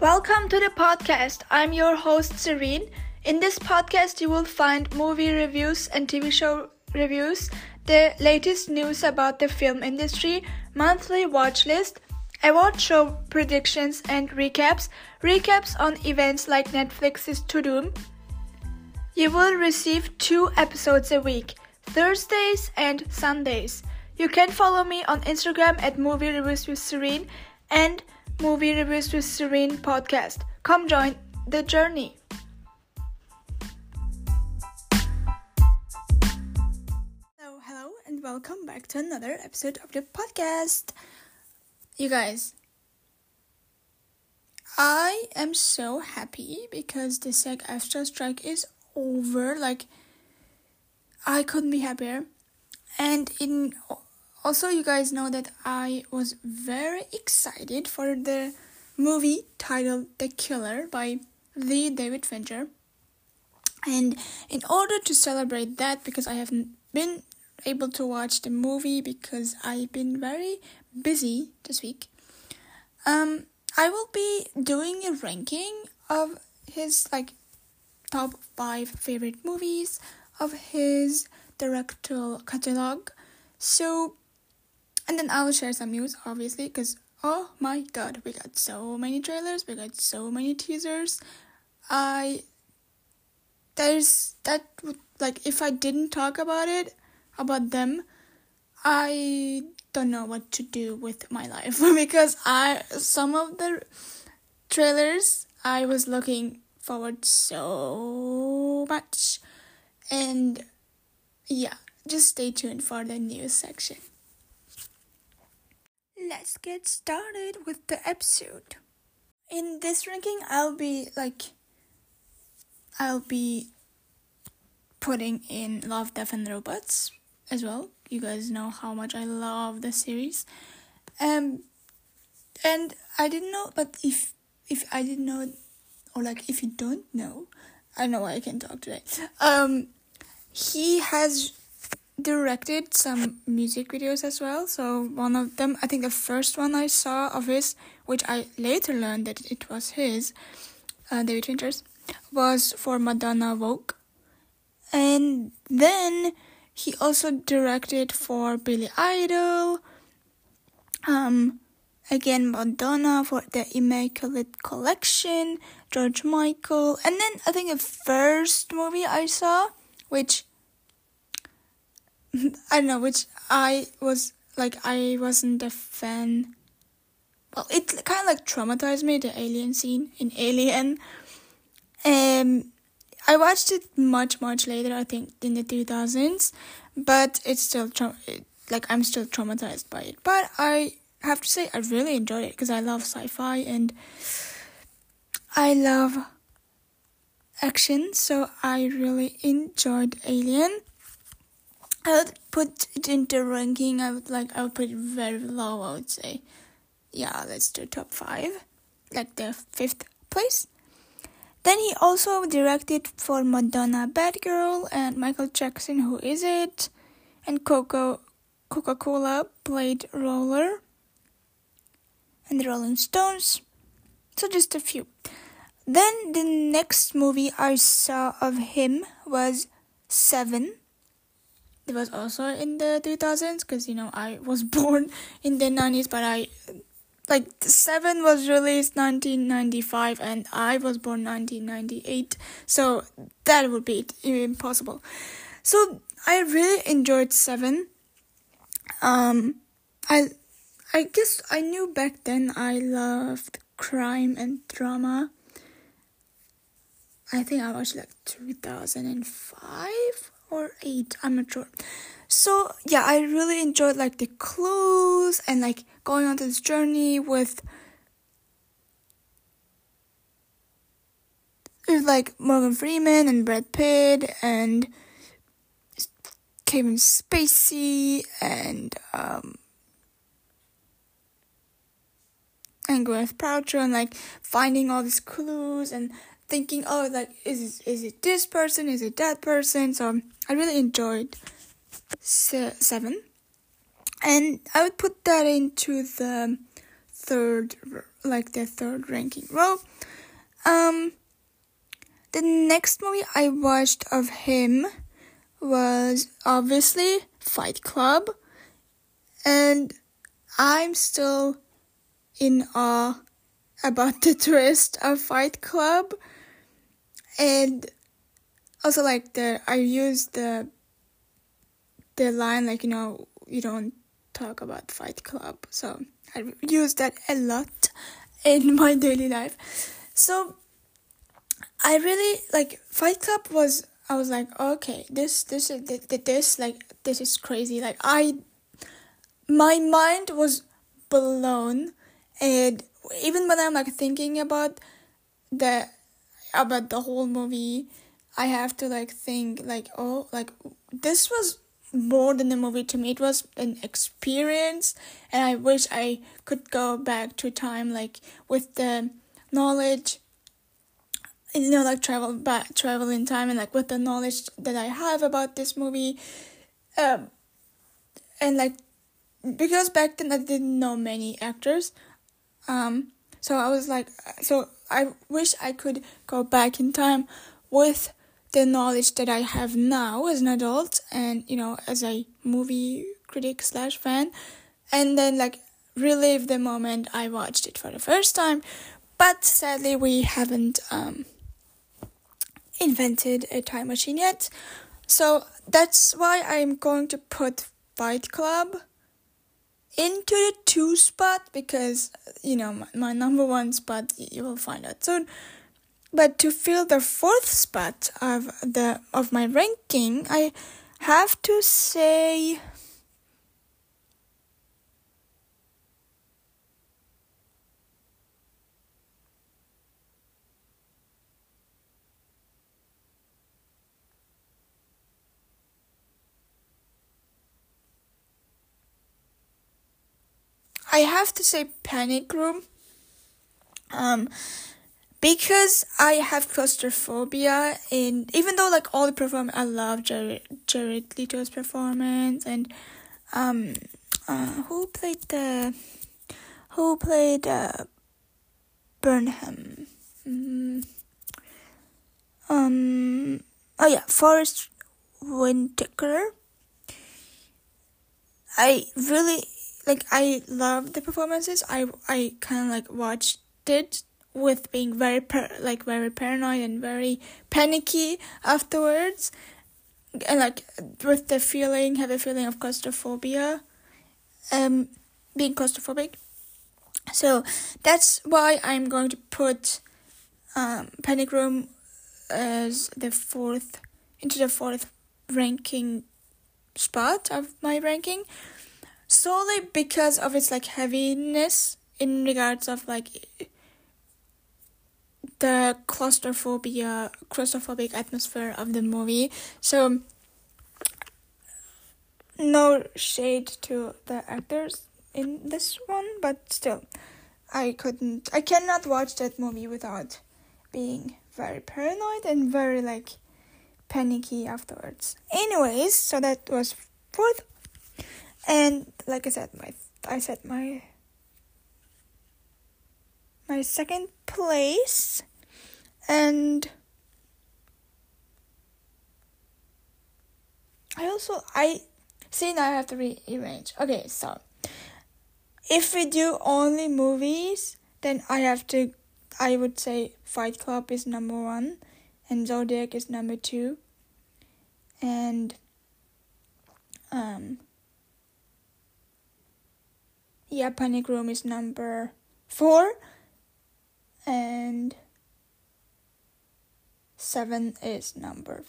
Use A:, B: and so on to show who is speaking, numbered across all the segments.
A: Welcome to the podcast. I'm your host, Ceren. In this podcast, you will find movie reviews and TV show reviews, the latest news about the film industry, monthly watch list, award show predictions and recaps, recaps on events like Netflix's Tudum. You will receive two episodes a week, Thursdays and Sundays. You can follow me on Instagram at Movie Reviews with Ceren and Movie Reviews with Ceren podcast. Come join the journey. Hello, hello, and welcome back to another episode of the podcast. You guys, I am so happy because the SAG AFTRA strike is over. Like, I couldn't be happier. And in also, you guys know that I was very excited for the movie titled The Killer by the David Fincher. And in order to celebrate that, because I haven't been able to watch the movie because I've been very busy this week, um, I will be doing a ranking of his like top five favorite movies of his directorial catalog. So, and then I will share some news, obviously, because oh my god, we got so many trailers, we got so many teasers. I there's that like if I didn't talk about it about them, I don't know what to do with my life because I some of the trailers I was looking forward so much and yeah just stay tuned for the news section let's get started with the episode. In this ranking i'll be like i'll be putting in love death and robots as well. You guys know how much i love the series. Um and i didn't know but if if i didn't know or like if you don't know i know i can talk today. Um he has directed some music videos as well. So one of them, I think the first one I saw of his, which I later learned that it was his, uh, David Fincher's, was for Madonna Vogue. And then he also directed for Billy Idol, um, again Madonna for the Immaculate Collection, George Michael, and then I think the first movie I saw, which I don't know, which I was like, I wasn't a fan. Well, it kind of like traumatized me the alien scene in Alien. Um, I watched it much much later, I think, in the two thousands, but it's still tra- like I'm still traumatized by it. But I have to say, I really enjoyed it because I love sci-fi and I love action, so I really enjoyed Alien. I would put it into ranking. I would like I would put it very low. I would say, yeah, let's do top five, like the fifth place. Then he also directed for Madonna, Bad Girl, and Michael Jackson, Who Is It, and Coco, Coca Cola, Blade Roller, and the Rolling Stones. So just a few. Then the next movie I saw of him was Seven it was also in the 2000s because you know I was born in the 90s but I like 7 was released 1995 and I was born 1998 so that would be impossible. So I really enjoyed 7 um I I guess I knew back then I loved crime and drama. I think I watched like 2005 or eight i'm not sure. So yeah i really enjoyed like the clues and like going on this journey with with like morgan freeman and brad pitt and kevin spacey and um and Gwyneth Paltrow and like finding all these clues and thinking, oh, like is it, is it this person? Is it that person? So I really enjoyed seven, and I would put that into the third like the third ranking row. Um, the next movie I watched of him was obviously Fight Club, and I'm still in awe about the twist of Fight Club, and also like the I use the the line like you know you don't talk about Fight Club, so I use that a lot in my daily life. So I really like Fight Club was I was like okay this this is this like this is crazy. Like I my mind was blown. And even when I'm like thinking about the about the whole movie I have to like think like oh like this was more than a movie to me. It was an experience and I wish I could go back to time like with the knowledge you know like travel back travel in time and like with the knowledge that I have about this movie. Um and like because back then I didn't know many actors um so I was like so I wish I could go back in time with the knowledge that I have now as an adult and you know as a movie critic slash fan and then like relive the moment I watched it for the first time but sadly we haven't um invented a time machine yet. So that's why I'm going to put Fight Club into the two spot because you know my, my number one spot you will find out soon. But to fill the fourth spot of the of my ranking, I have to say I have to say Panic Room. Um, because I have claustrophobia, and even though like all the performance, I love Jared Jared Leto's performance, and um, uh, who played the, who played uh, Burnham, mm, um, oh yeah, Forest Whitaker. I really like I love the performances. I I kind of like watched it with being very per- like very paranoid and very panicky afterwards, and like with the feeling have a feeling of claustrophobia, um, being claustrophobic. So that's why I'm going to put um, Panic Room as the fourth into the fourth ranking spot of my ranking solely because of its like heaviness in regards of like the claustrophobia claustrophobic atmosphere of the movie. So no shade to the actors in this one but still i couldn't i cannot watch that movie without being very paranoid and very like panicky afterwards. Anyways so that was fourth and like I said, my I said my my second place, and I also I see now I have to rearrange. Okay, so if we do only movies, then I have to. I would say Fight Club is number one, and Zodiac is number two, and um yeah, Panic Room is number four, and seven is number.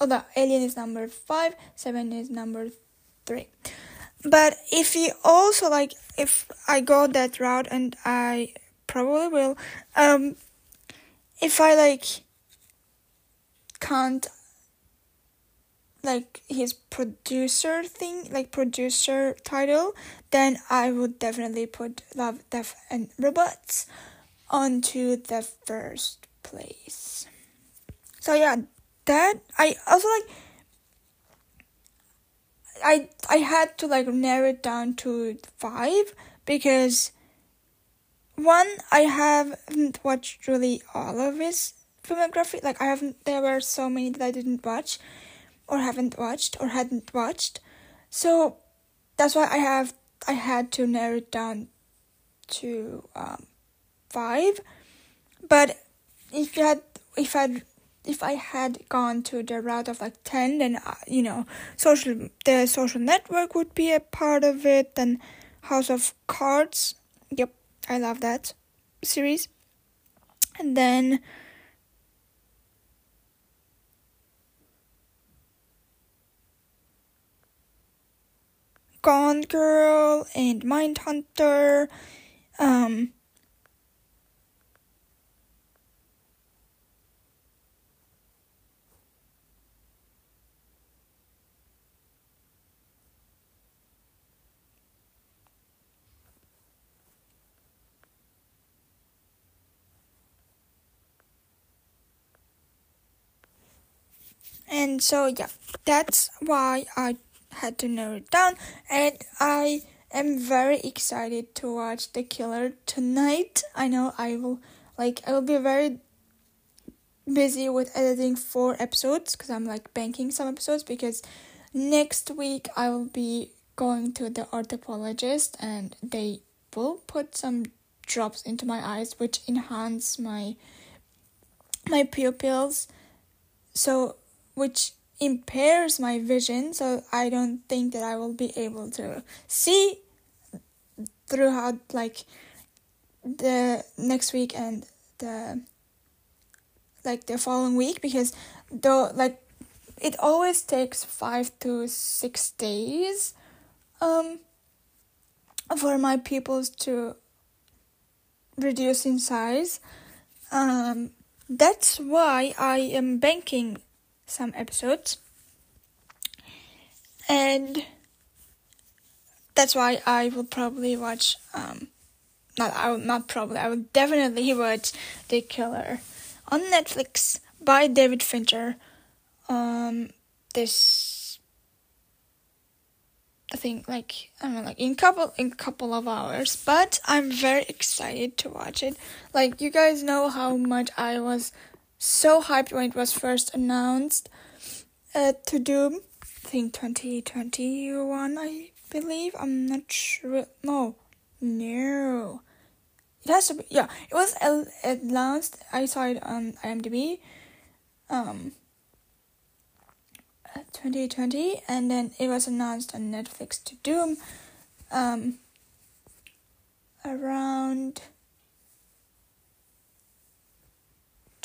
A: Oh, the Alien is number five. Seven is number three. But if you also like, if I go that route, and I probably will, um, if I like can't like his producer thing, like producer title, then I would definitely put Love, Death, and Robots onto the first place. So yeah, that I also like. I I had to like narrow it down to five because one I haven't watched really all of his filmography. Like I haven't. There were so many that I didn't watch, or haven't watched, or hadn't watched. So that's why I have I had to narrow it down to um, five. But if you had if I if I had gone to the route of like 10 then uh, you know social the social network would be a part of it then House of Cards yep I love that series and then Gone Girl and Mindhunter um And so, yeah, that's why I had to narrow it down. And I am very excited to watch The Killer tonight. I know I will, like, I will be very busy with editing four episodes because I'm like banking some episodes because next week I will be going to the orthopologist and they will put some drops into my eyes which enhance my my pupils so which impairs my vision so i don't think that i will be able to see throughout like the next week and the like the following week because though like it always takes five to six days um for my pupils to reduce in size. Um that's why i am banking some episodes. And that's why I will probably watch um not I will not probably I will definitely watch The Killer on Netflix by David Fincher. Um this I think like I don't know like in couple in couple of hours, but I'm very excited to watch it. Like you guys know how much I was so hyped when it was first announced uh, Tudum. I think 2021, I believe. I'm not sure. No, no. It has to be. Yeah, it was announced. I saw it on IMDb. Um. 2020, and then it was announced on Netflix Tudum. Um. Around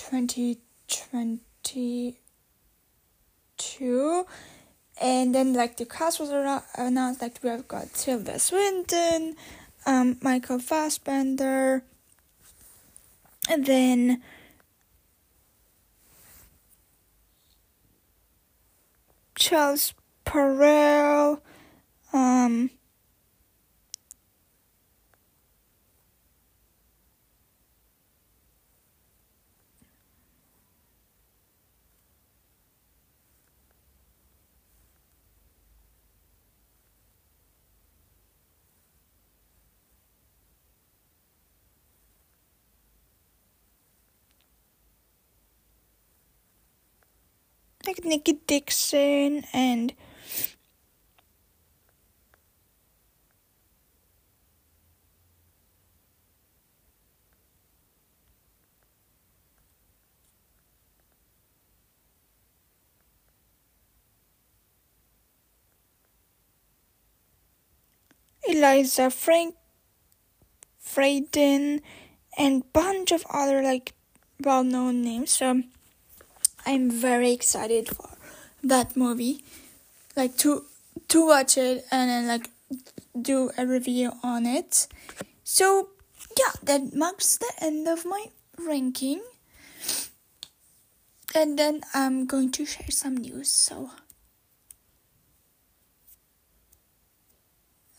A: 2022 and then like the cast was announced like we have got Tilda Swinton, um, Michael Fassbender, and then Charles Parnell, um, like Nikki Dixon and Eliza Frank Frayden and bunch of other like well-known names. So I'm very excited for that movie, like to to watch it and then like do a review on it. So yeah, that marks the end of my ranking. And then I'm going to share some news. So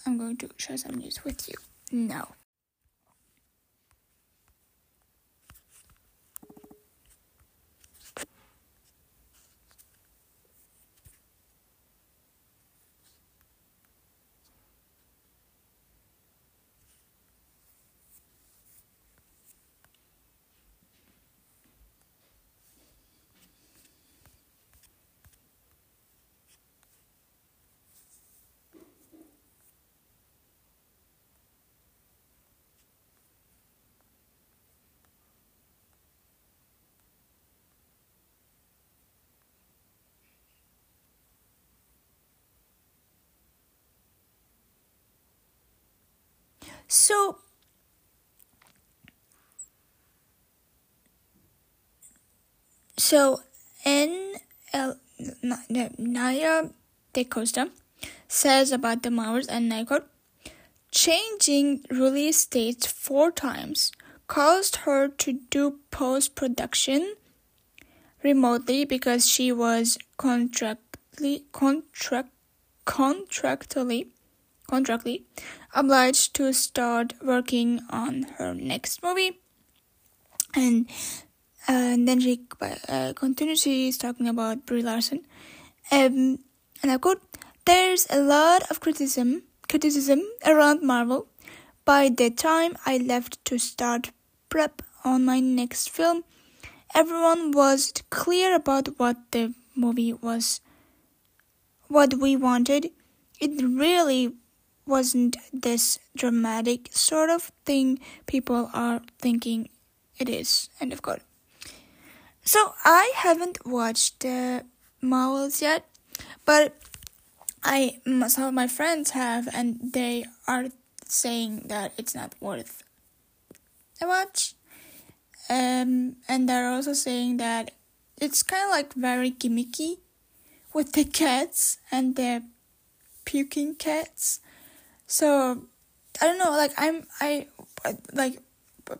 A: I'm going to share some news with you now. So so N L Nia DaCosta says about the Marvels and I quote changing release dates four times caused her to do post production remotely because she was contractually contract contractually contractually obliged to start working on her next movie. And uh, and then she uh, continues she's talking about Brie Larson. Um, and I quote there's a lot of criticism criticism around Marvel. By the time I left to start prep on my next film everyone was clear about what the movie was what we wanted. It really wasn't this dramatic sort of thing people are thinking it is. End of quote. So I haven't watched the Marvels yet, but I some of my friends have, and they are saying that it's not worth a watch. Um, and they're also saying that it's kind of like very gimmicky with the cats and the puking cats. So I don't know, like I'm I like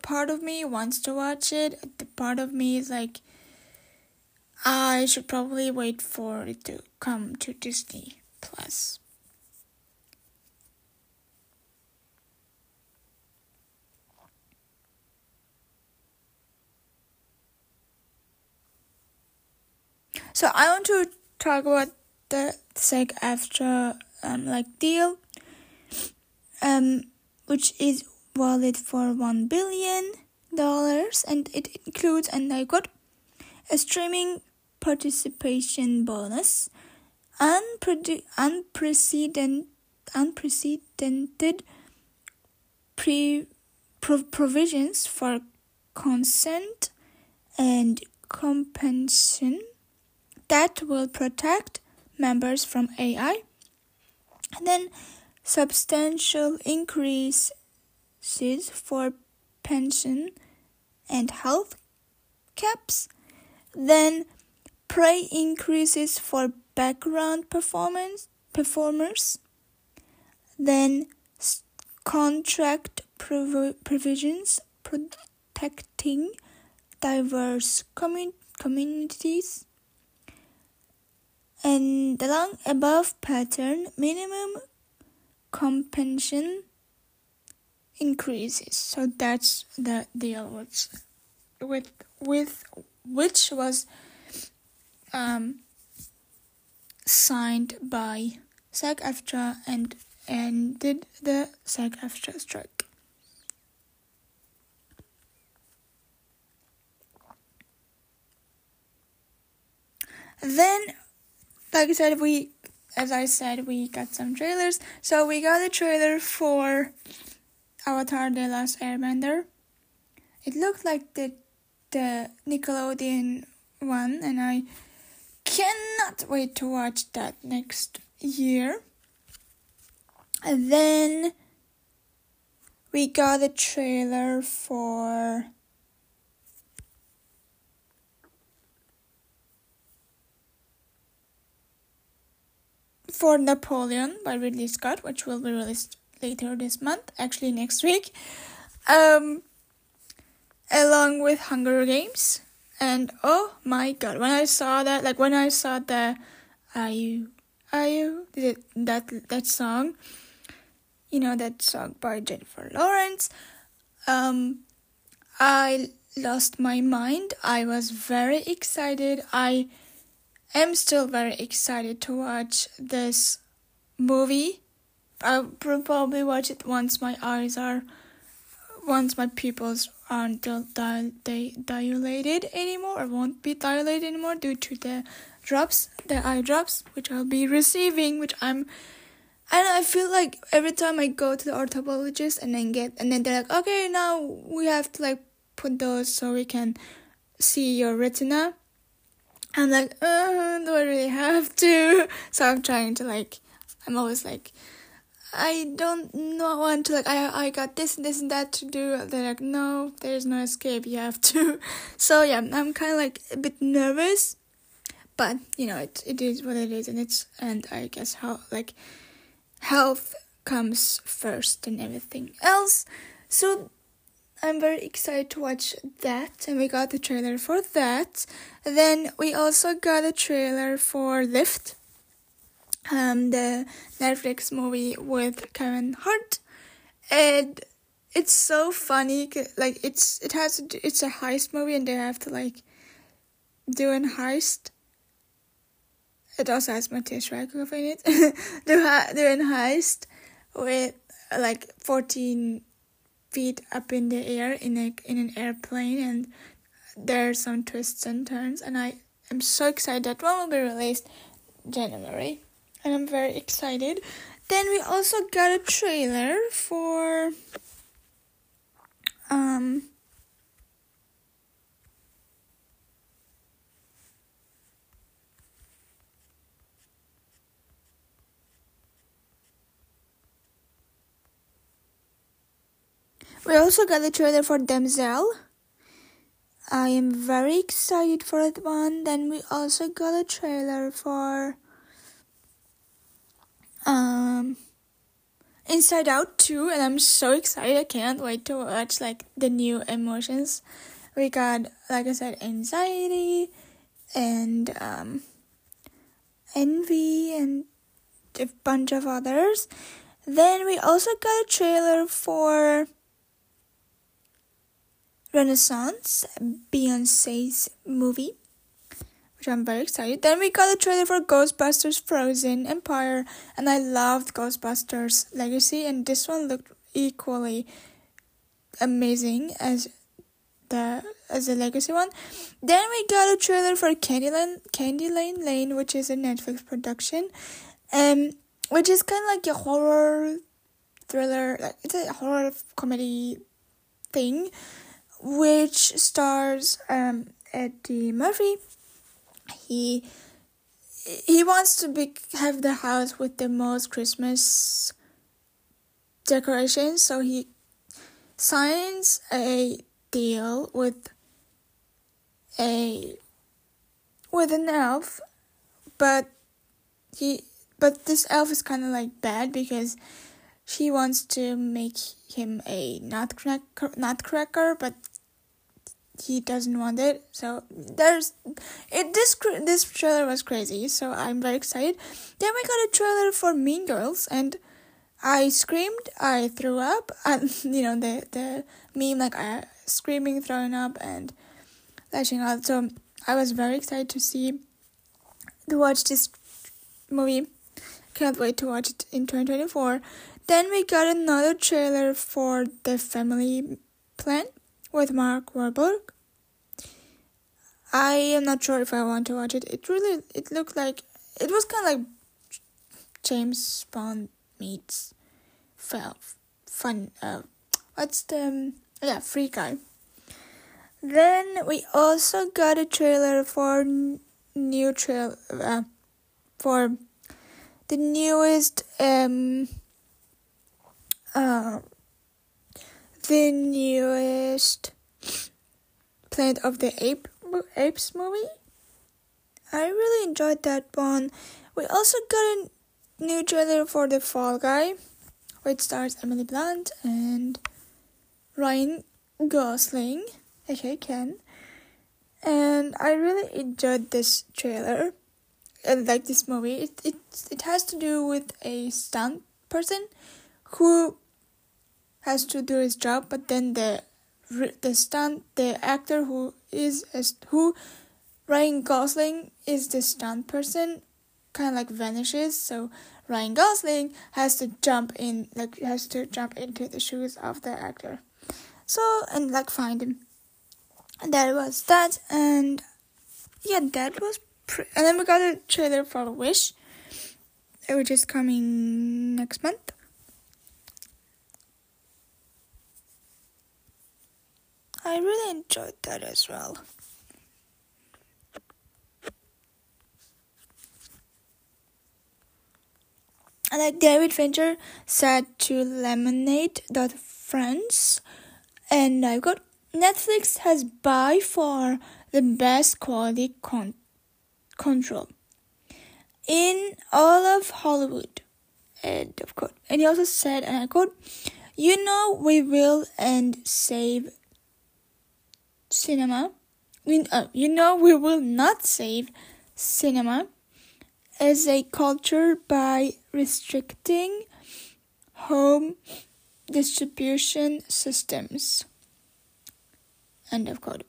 A: part of me wants to watch it. The part of me is like I should probably wait for it to come to Disney Plus. So I want to talk about the SAG-AFTRA um, like deal, um, which is valid for one billion dollars, and it includes, and I got a streaming participation bonus, unpre- unprecedented, unprecedented pre- pro- provisions for consent and compensation that will protect members from AI. And then substantial increases for pension and health caps. Then pay increases for background performance performers. Then contract prov- provisions protecting diverse commun- communities and along above pattern minimum compensation increases so that's the deal with with with which was um, signed by SAG-AFTRA and ended the SAG-AFTRA strike. Then like I said, we, as I said, we got some trailers. So we got a trailer for Avatar: The Last Airbender. It looked like the the Nickelodeon one, and I cannot wait to watch that next year. And then we got a trailer for for Napoleon by Ridley Scott, which will be released later this month, actually next week, um, along with Hunger Games. And oh my god, when I saw that, like when I saw the Are You, Are You, that, that song, you know, that song by Jennifer Lawrence, um, I lost my mind. I was very excited. I am still very excited to watch this movie. I'll probably watch it once my eyes are, once my pupils aren't dil- dilated anymore or won't be dilated anymore due to the drops, the eye drops, which I'll be receiving, which I'm. And I feel like every time I go to the orthodontist and then get, and then they're like, okay, now we have to like put those so we can see your retina I'm like, uh, do I really have to? So I'm trying to like, I'm always like, I don't know want to like I I got this and this and that to do. They're like, no, there's no escape. You have to. So yeah, I'm kind of like a bit nervous, but you know it it is what it is, and it's and I guess how like health comes first and everything else. So I'm very excited to watch that, and we got the trailer for that. Then we also got a trailer for Lift um, the Netflix movie with Kevin Hart, and it's so funny. Like it's it has it's a heist movie, and they have to like do a heist. It also has Matthias Schweighöfer in it. do do a heist with like fourteen feet up in the air in a in an airplane, and there are some twists and turns, and I am so excited that one will be released January and I'm very excited. Then we also got a trailer for um We also got a trailer for Denzel. I am very excited for that one. Then we also got a trailer for um Inside Out 2 and I'm so excited. I can't wait to watch like the new emotions. We got like I said anxiety and um envy and a bunch of others. Then we also got a trailer for Renaissance, Beyonce's movie which I'm very excited. Then we got a trailer for Ghostbusters Frozen Empire, and I loved Ghostbusters Legacy, and this one looked equally amazing as the as the legacy one. Then we got a trailer for Candyland Candy Cane Lane, Lane, which is a Netflix production, um, which is kind of like a horror thriller. Like it's a horror comedy thing, which stars um Eddie Murphy. He he wants to be have the house with the most Christmas decorations, so he signs a deal with a with an elf, but he but this elf is kind of like bad because she wants to make him a nutcracker, nutcracker, but he doesn't want it. So there's it. This this trailer was crazy. So I'm very excited. Then we got a trailer for Mean Girls, and I screamed. I threw up. And you know the the meme like I screaming, throwing up, and lashing out. So I was very excited to see to watch this movie. Can't wait to watch it in 2024. Then we got another trailer for the family plan with Mark Wahlberg. I am not sure if I want to watch it. It really it looked like it was kind of like James Bond meets fun. Uh, what's the um, yeah Free Guy. Then we also got a trailer for new trail uh, for the newest um uh the newest Planet of the Ape Apes movie. I really enjoyed that one. We also got a new trailer for The Fall Guy, which stars Emily Blunt and Ryan Gosling, aka Ken. And I really enjoyed this trailer. I like this movie. It, it it has to do with a stunt person who has to do his job, but then the the stunt the actor who is who Ryan Gosling is the stunt person kind of like vanishes. So Ryan Gosling has to jump in like has to jump into the shoes of the actor. So and like find him. And that was that and yeah that was pre- and then we got a trailer for Wish which is coming next month I really enjoyed that as well. like David Fincher said to Lemonade.friends, and I've got Netflix has by far the best quality con- control in all of Hollywood. End of quote. And he also said, and I quote, "You know we will and save cinema. We, uh, you know we will not save cinema as a culture by restricting home distribution systems." End of quote.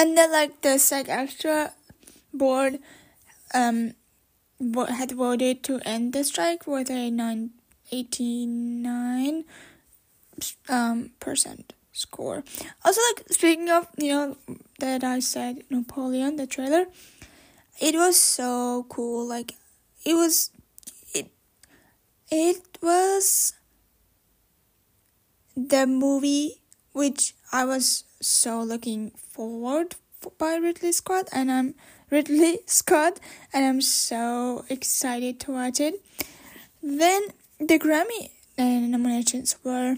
A: and then like the SAG-AFTRA board um what had voted to end the strike with a 989 um percent score. Also like speaking of you know that i said napoleon the trailer it was so cool. Like it was it it was the movie which i was so looking forward by Ridley Scott, and I'm Ridley Scott, and I'm so excited to watch it. Then the Grammy nominations were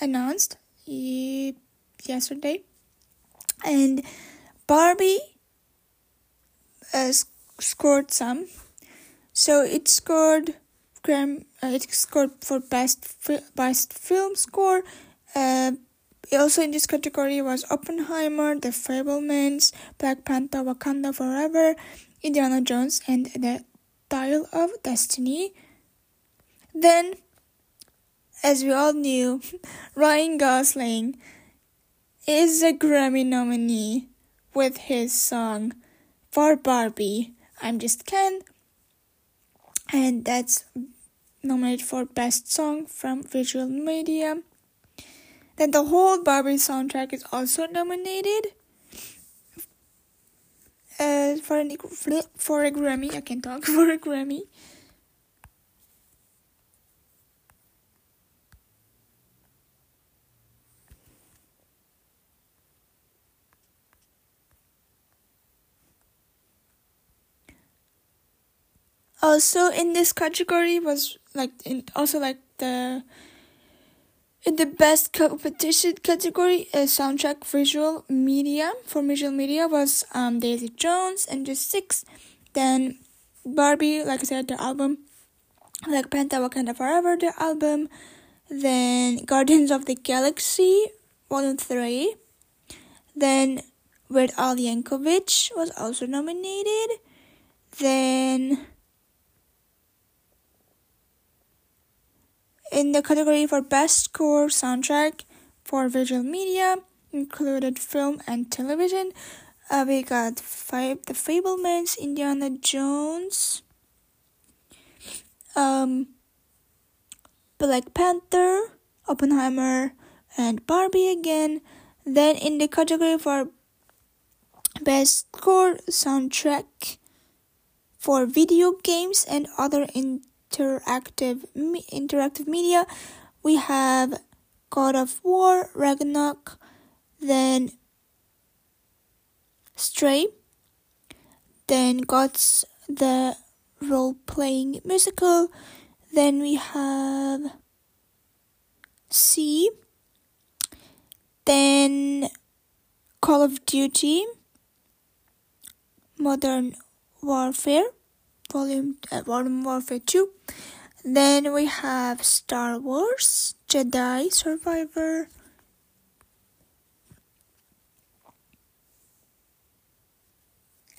A: announced yesterday, and Barbie uh, scored some. So it scored Gram. Uh, it scored for best fi- best film score. Uh, also in this category was Oppenheimer, The Fabelmans, Black Panther, Wakanda Forever, Indiana Jones, and The Dial of Destiny. Then, as we all knew, Ryan Gosling is a Grammy nominee with his song for Barbie, I'm Just Ken, and that's nominated for Best Song from Visual Media. Then the whole Barbie soundtrack is also nominated uh, for an for a Grammy. I can talk for a Grammy. Also in this category was like in also like the in the best competition category, a soundtrack visual media for visual media was um, Daisy Jones and Just Six. Then Barbie, like I said, the album. Black Panther Wakanda Forever, the album. Then Guardians of the Galaxy, Volume 3. Then Weird Al Yankovic was also nominated. Then In the category for Best Score Soundtrack for Visual Media, included film and television, uh, we got five, The Fabelmans, Indiana Jones, um, Black Panther, Oppenheimer, and Barbie again. Then in the category for Best Score Soundtrack for video games and other in interactive interactive media, we have God of War, Ragnarok, then Stray, then Gods the role playing musical, then we have C, then Call of Duty, Modern Warfare, Volume uh, Modern Warfare 2. Then we have Star Wars Jedi Survivor.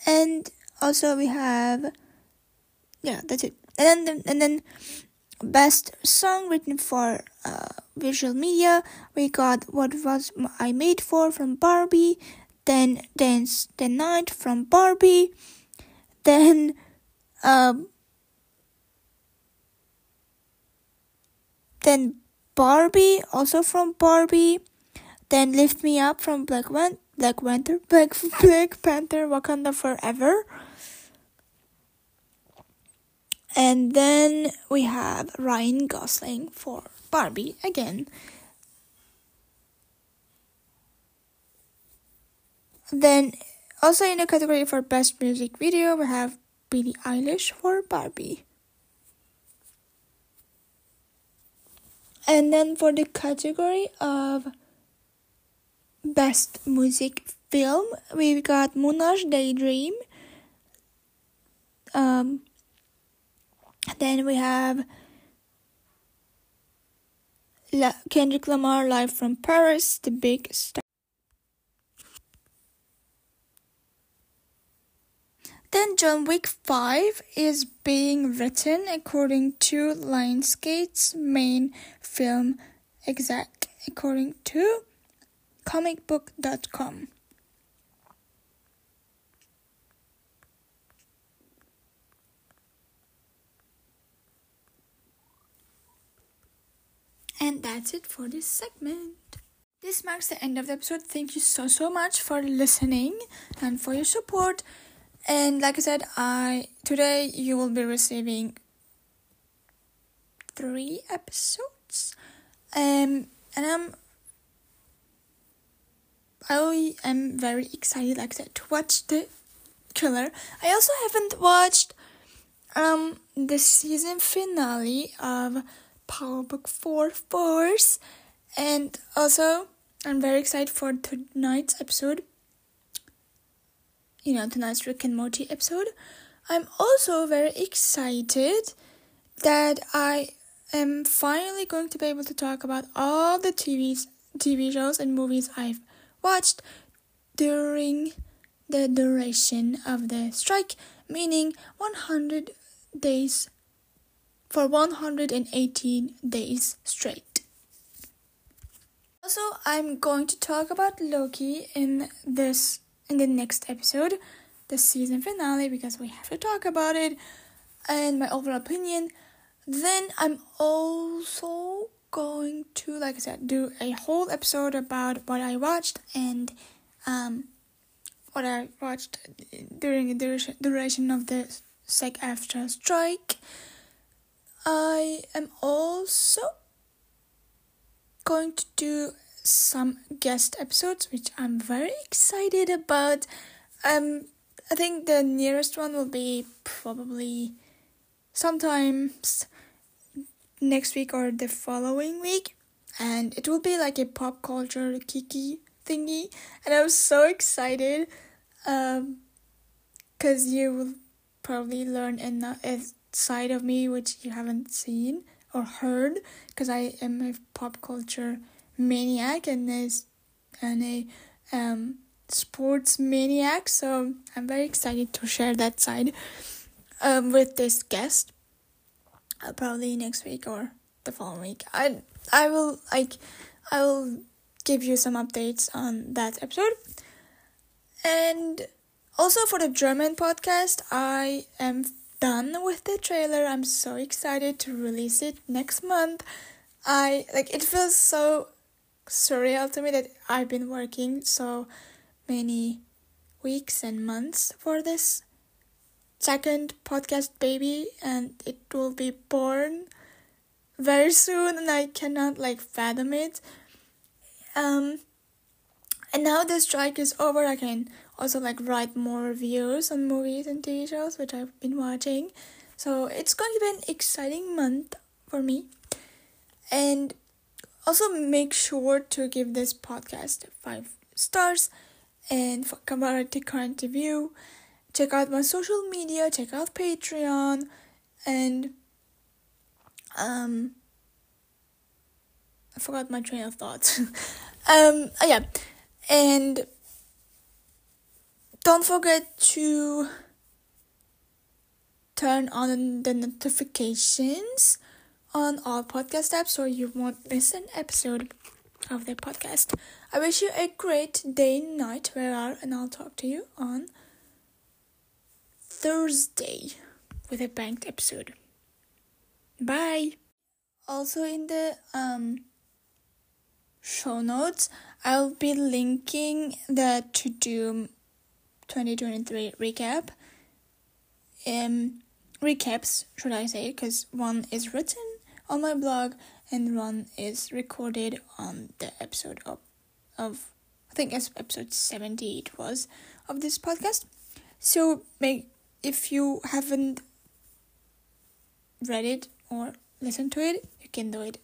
A: And also we have yeah, that's it. And then and then best song written for uh, visual media we got what was i made for from barbie then dance the night from barbie then um, then Barbie, also from Barbie. Then Lift Me Up from Black, Wan- Black Panther, Black, Black Panther, Wakanda Forever. And then we have Ryan Gosling for Barbie again. Then, also in the category for Best Music Video, we have Billie Eilish for Barbie. And then for the category of best music film, we've got Moonage Daydream. Um, then we have La- Kendrick Lamar live from Paris, The Big Star. Then John Wick 5 is being written according to Lionsgate's main film exec, according to comicbook.com. And that's it for this segment. This marks the end of the episode. Thank you so so much for listening and for your support. And like I said, I today you will be receiving three episodes. Um and I'm I am very excited like I said to watch the killer. I also haven't watched um the season finale of Power Book 4 Force. And also, I'm very excited for tonight's episode. You know, tonight's Rick and Morty episode. I'm also very excited that I am finally going to be able to talk about all the TVs, TV shows and movies I've watched during the duration of the strike, meaning 100 days for 118 days straight. Also, I'm going to talk about Loki in this in the next episode, the season finale because we have to talk about it and my overall opinion. Then I'm also going to like I said do a whole episode about what I watched and um what I watched during the duration of the SAG-AFTRA strike I am also going to do some guest episodes, which I'm very excited about. Um, I think the nearest one will be probably sometimes next week or the following week, and it will be like a pop culture kiki thingy, and I'm so excited, um, cause you will probably learn enough side of me which you haven't seen or heard because I am a pop culture maniac and is and a um, sports maniac so I'm very excited to share that side um, with this guest uh, probably next week or the following week I I will like I will give you some updates on that episode and also for the German podcast I am done with the trailer. I'm so excited to release it next month. I like it feels so surreal to me that I've been working so many weeks and months for this second podcast baby and it will be born very soon and I cannot like fathom it. Um and now the strike is over I can also like write more reviews on movies and TV shows which I've been watching. So it's going to be an exciting month for me. And also make sure to give this podcast five stars and for comparative current review. Check out my social media, check out Patreon and um I forgot my train of thought. um oh yeah. And don't forget to turn on the notifications on all podcast apps so you won't miss an episode of the podcast. I wish you a great day, and night, where are, and I'll talk to you on Thursday with a banked episode. Bye. Also in the um show notes, I'll be linking the Tudum 2023 recap. Um, recaps, should I say, because one is written on my blog and one is recorded on the episode of, of I think it's episode 70 it was of this podcast. So make if you haven't read it or listened to it, you can do it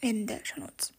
A: in the show notes.